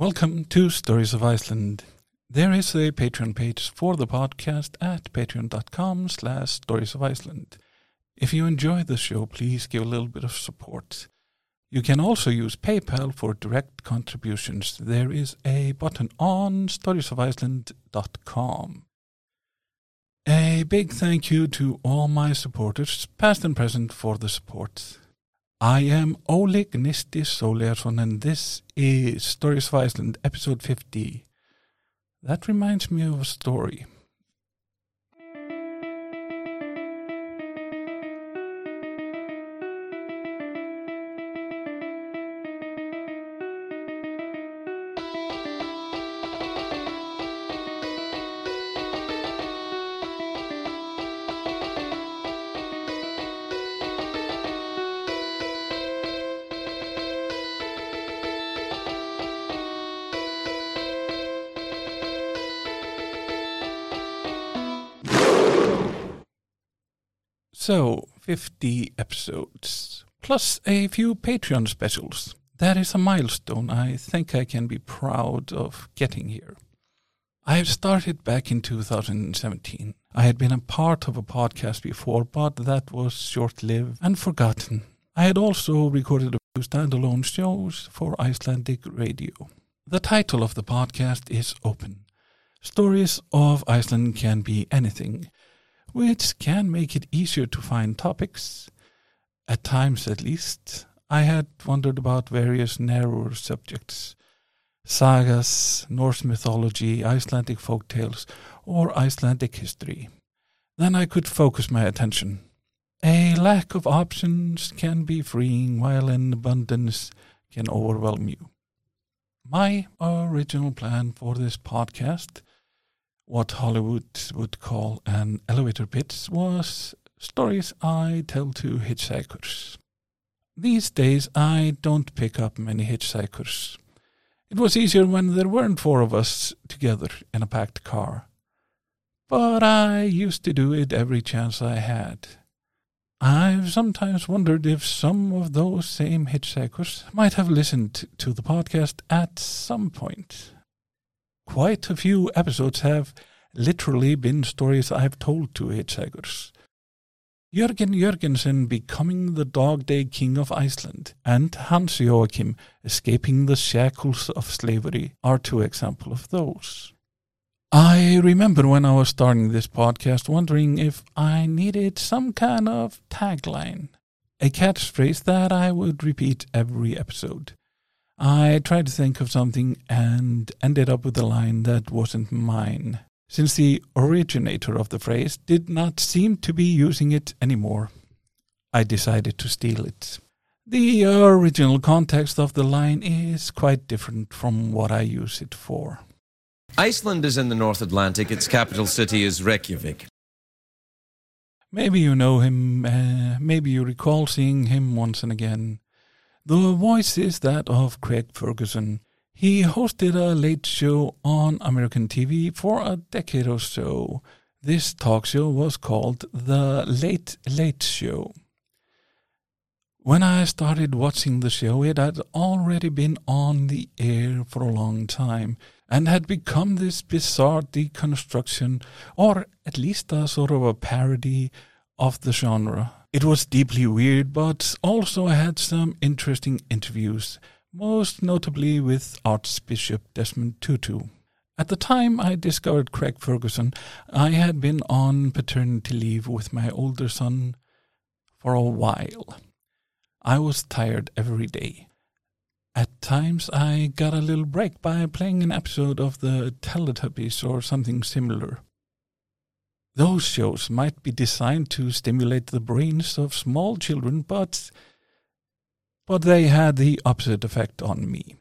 Welcome to Stories of Iceland. There is a Patreon page for the podcast at patreon.com slash stories of Iceland. If you enjoy the show, please give a little bit of support. You can also use PayPal for direct contributions. There is a button on storiesoficeland.com. A big thank you to all my supporters, past and present, for the support. I am Óli Gneisti Sóleyjarson, and this is Stories of Iceland, episode 50. That reminds me of a story. So, 50 episodes, plus a few Patreon specials. That is a milestone I think I can be proud of getting here. I started back in 2017. I had been a part of a podcast before, but that was short lived and forgotten. I had also recorded a few standalone shows for Icelandic radio. The title of the podcast is Open. Stories of Iceland can be anything which can make it easier to find topics. At times, at least, I had wondered about various narrower subjects sagas, Norse mythology, Icelandic folk tales, or Icelandic history. Then I could focus my attention. A lack of options can be freeing, while an abundance can overwhelm you. My original plan for this podcast what Hollywood would call an elevator pitch was stories I tell to hitchhikers. These days I don't pick up many hitchhikers. It was easier when there weren't four of us together in a packed car. But I used to do it every chance I had. I've sometimes wondered if some of those same hitchhikers might have listened to the podcast at some point quite a few episodes have literally been stories I've told to hitchhikers. Jörgen Jörgensen becoming the Dog Day King of Iceland and Hans Jonathan escaping the shackles of slavery are two examples of those. I remember when I was starting this podcast wondering if I needed some kind of tagline, a catchphrase that I would repeat every episode. I tried to think of something and ended up with a line that wasn't mine, since the originator of the phrase did not seem to be using it anymore. I decided to steal it. The original context of the line is quite different from what I use it for. Iceland is in the North Atlantic. Its capital city is Reykjavik. Maybe you know him, uh, maybe you recall seeing him once and again. The voice is that of Craig Ferguson. He hosted a late show on American TV for a decade or so. This talk show was called The Late Late Show. When I started watching the show, it had already been on the air for a long time and had become this bizarre deconstruction, or at least a sort of a parody of the genre. It was deeply weird, but also had some interesting interviews, most notably with Archbishop Desmond Tutu. At the time I discovered Craig Ferguson, I had been on paternity leave with my older son for a while. I was tired every day. At times I got a little break by playing an episode of the Teletubbies or something similar. Those shows might be designed to stimulate the brains of small children, but but they had the opposite effect on me.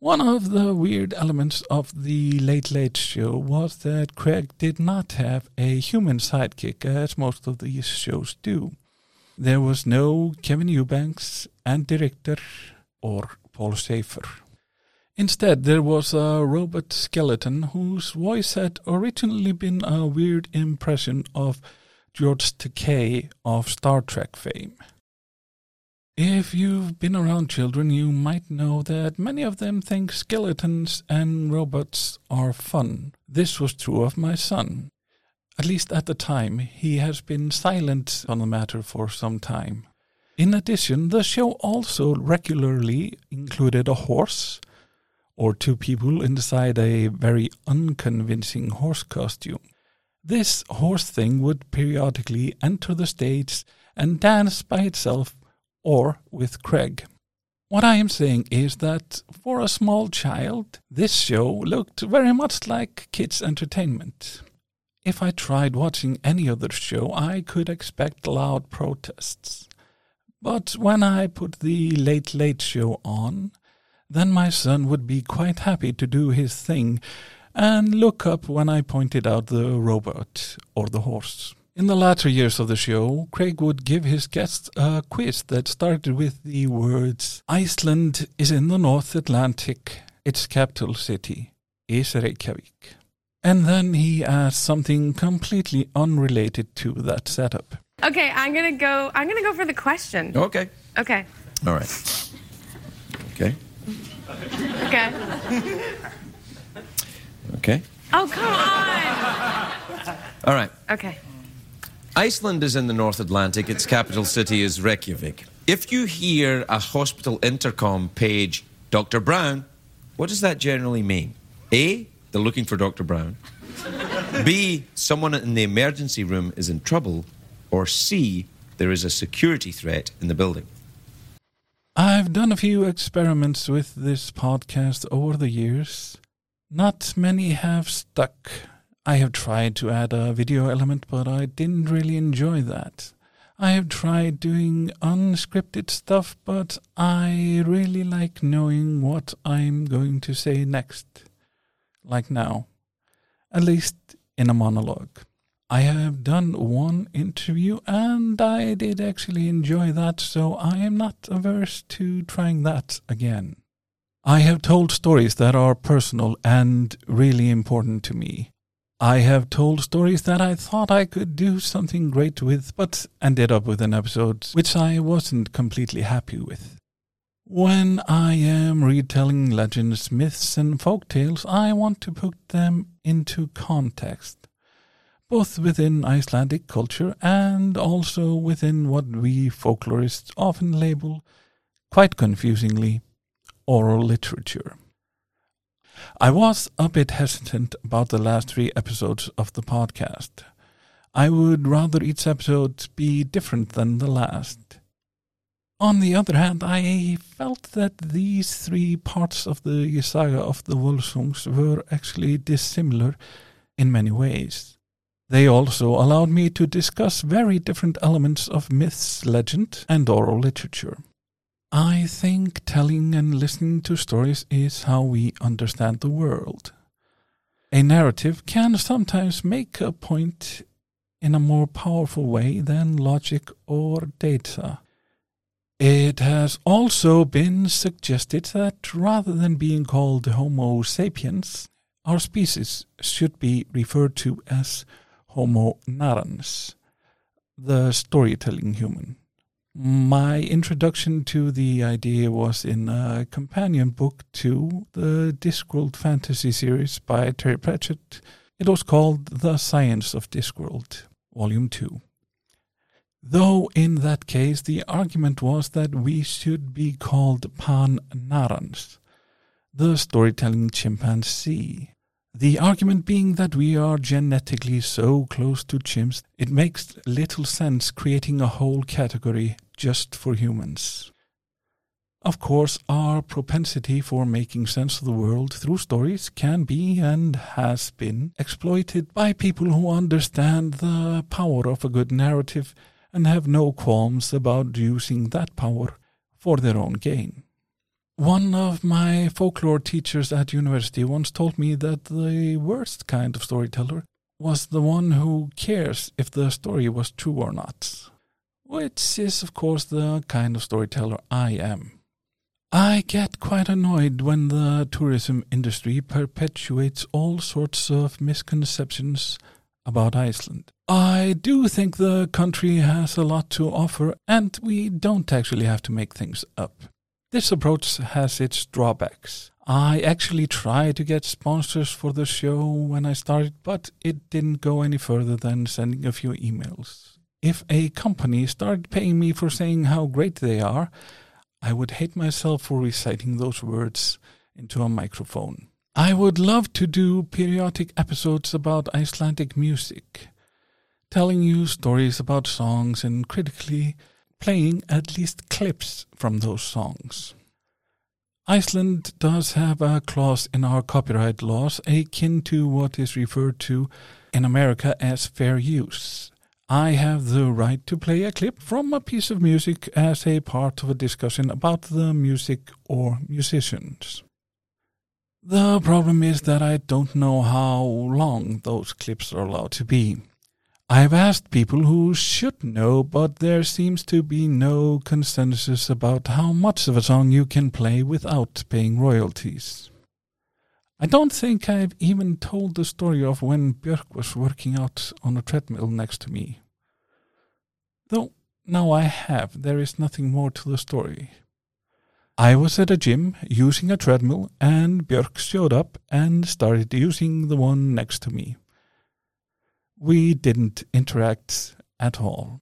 One of the weird elements of the Late Late Show was that Craig did not have a human sidekick as most of these shows do. There was no Kevin Eubanks, and director or Paul Shaffer. Instead, there was a robot skeleton whose voice had originally been a weird impression of George Takei of Star Trek fame. If you've been around children, you might know that many of them think skeletons and robots are fun. This was true of my son. At least at the time, he has been silent on the matter for some time. In addition, the show also regularly included a horse or two people inside a very unconvincing horse costume. This horse thing would periodically enter the stage and dance by itself or with Craig. What I am saying is that for a small child, this show looked very much like kids' entertainment. If I tried watching any other show, I could expect loud protests. But when I put the Late Late Show on, then my son would be quite happy to do his thing and look up when I pointed out the robot or the horse. In the latter years of the show, Craig would give his guests a quiz that started with the words Iceland is in the North Atlantic. Its capital city is Reykjavik. And then he asked something completely unrelated to that setup. Okay, I'm gonna go. I'm gonna go for the question. Okay. Okay. All right. Okay. Okay. Okay. Oh come on. All right. Okay. Iceland is in the North Atlantic. Its capital city is Reykjavik. If you hear a hospital intercom page Dr. Brown, what does that generally mean? A, they're looking for Dr. Brown. B, someone in the emergency room is in trouble. Or C, there is a security threat in the building. I've done a few experiments with this podcast over the years. Not many have stuck. I have tried to add a video element, but I didn't really enjoy that. I have tried doing unscripted stuff, but I really like knowing what I'm going to say next. Like now. At least in a monologue. I have done one interview and I did actually enjoy that, so I am not averse to trying that again. I have told stories that are personal and really important to me. I have told stories that I thought I could do something great with, but ended up with an episode which I wasn't completely happy with. When I am retelling legends, myths, and folk tales, I want to put them into context, both within Icelandic culture and also within what we folklorists often label, quite confusingly, oral literature. I was a bit hesitant about the last three episodes of the podcast. I would rather each episode be different than the last. On the other hand, I felt that these three parts of the saga of the Volsungs were actually dissimilar in many ways. They also allowed me to discuss very different elements of myths, legend, and oral literature. I think telling and listening to stories is how we understand the world. A narrative can sometimes make a point in a more powerful way than logic or data. It has also been suggested that rather than being called Homo sapiens, our species should be referred to as Homo narrans, the storytelling human. My introduction to the idea was in a companion book to the Discworld fantasy series by Terry Pratchett. It was called The Science of Discworld, Volume 2. Though in that case the argument was that we should be called Pan narrans, the storytelling chimpanzee. The argument being that we are genetically so close to chimps, it makes little sense creating a whole category just for humans. Of course, our propensity for making sense of the world through stories can be and has been exploited by people who understand the power of a good narrative and have no qualms about using that power for their own gain. One of my folklore teachers at university once told me that the worst kind of storyteller was the one who cares if the story was true or not, which is, of course, the kind of storyteller I am. I get quite annoyed when the tourism industry perpetuates all sorts of misconceptions about Iceland. I do think the country has a lot to offer, and we don't actually have to make things up. This approach has its drawbacks. I actually tried to get sponsors for the show when I started, but it didn't go any further than sending a few emails. If a company started paying me for saying how great they are, I would hate myself for reciting those words into a microphone. I would love to do periodic episodes about Icelandic music, telling you stories about songs and critically playing at least clips from those songs. Iceland does have a clause in our copyright laws akin to what is referred to in America as fair use. I have the right to play a clip from a piece of music as a part of a discussion about the music or musicians. The problem is that I don't know how long those clips are allowed to be. I've asked people who should know, but there seems to be no consensus about how much of a song you can play without paying royalties. I don't think I've even told the story of when Björk was working out on a treadmill next to me. Though now I have, there is nothing more to the story. I was at a gym using a treadmill, and Björk showed up and started using the one next to me. We didn't interact at all.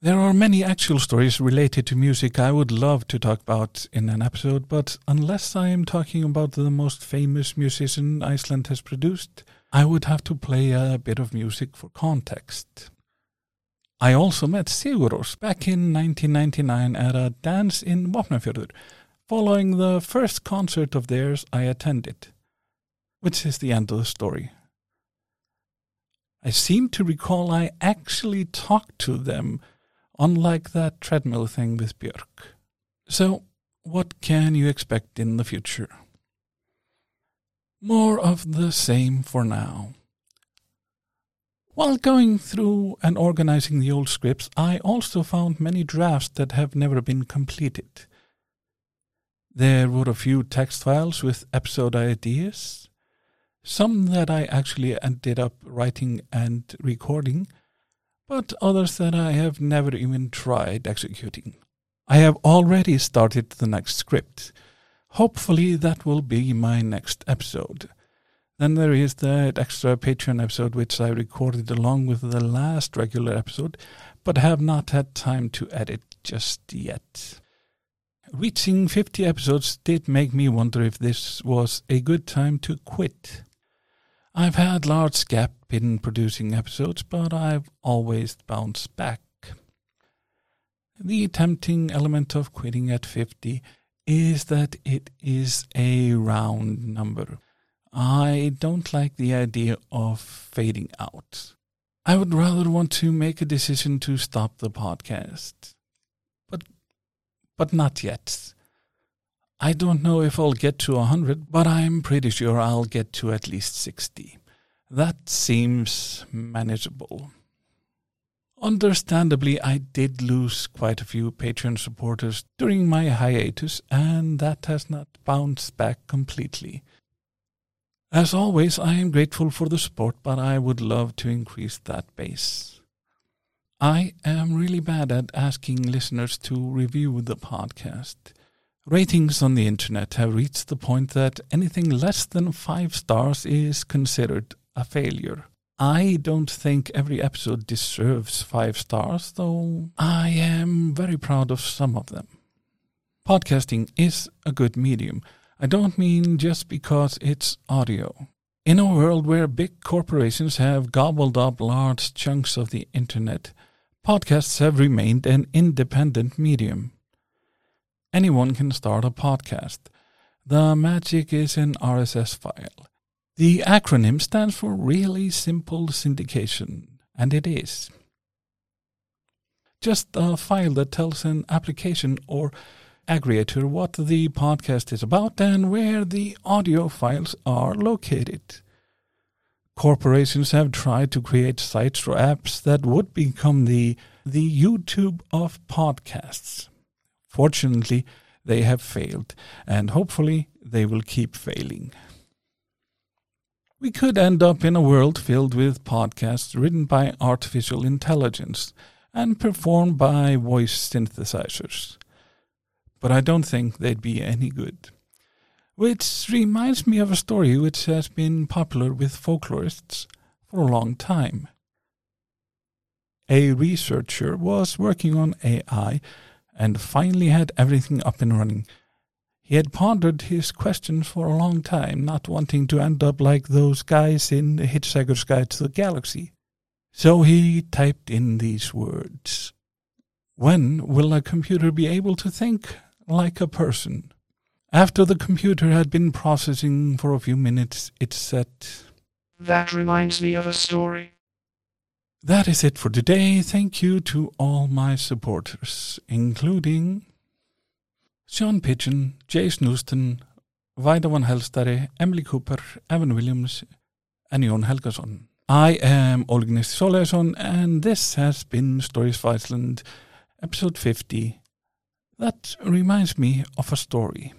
There are many actual stories related to music I would love to talk about in an episode, but unless I am talking about the most famous musician Iceland has produced, I would have to play a bit of music for context. I also met Sigur Rós back in 1999 at a dance in Vopnafjörður, following the first concert of theirs I attended, which is the end of the story. I seem to recall I actually talked to them, unlike that treadmill thing with Björk. So, what can you expect in the future? More of the same for now. While going through and organizing the old scripts, I also found many drafts that have never been completed. There were a few text files with episode ideas, some that I actually ended up writing and recording, but others that I have never even tried executing. I have already started the next script. Hopefully, that will be my next episode. Then there is that extra Patreon episode which I recorded along with the last regular episode, but have not had time to edit just yet. Reaching 50 episodes did make me wonder if this was a good time to quit. I've had large gap in producing episodes, but I've always bounced back. The tempting element of quitting at 50 is that it is a round number. I don't like the idea of fading out. I would rather want to make a decision to stop the podcast. But but not yet. I don't know if I'll get to a 100, but I'm pretty sure I'll get to at least 60. That seems manageable. Understandably, I did lose quite a few Patreon supporters during my hiatus, and that has not bounced back completely. As always, I am grateful for the support, but I would love to increase that base. I am really bad at asking listeners to review the podcast. Ratings on the internet have reached the point that anything less than five stars is considered a failure. I don't think every episode deserves five stars, though I am very proud of some of them. Podcasting is a good medium I don't mean just because it's audio. In a world where big corporations have gobbled up large chunks of the internet, podcasts have remained an independent medium. Anyone can start a podcast. The magic is an RSS file. The acronym stands for Really Simple Syndication, and it is. Just a file that tells an application or aggregator what the podcast is about and where the audio files are located. Corporations have tried to create sites or apps that would become the, the YouTube of podcasts. Fortunately, they have failed, and hopefully, they will keep failing. we could end up in a world filled with podcasts written by artificial intelligence and performed by voice synthesizers. But I don't think they'd be any good. Which reminds me of a story which has been popular with folklorists for a long time. A researcher was working on AI and finally had everything up and running he had pondered his questions for a long time, not wanting to end up like those guys in The Hitchhiker's Guide to the Galaxy. So he typed in these words When will a computer be able to think like a person? After the computer had been processing for a few minutes, it said, That reminds me of a story. That is it for today. Thank you to all my supporters, including Sean Pigeon, Jason Houston, Vida Van Helstari, Emily Cooper, Evan Williams, and Jon Helgason. I am Óli Gneisti Sóleyjarson, and this has been Stories of Iceland, episode 50. That reminds me of a story.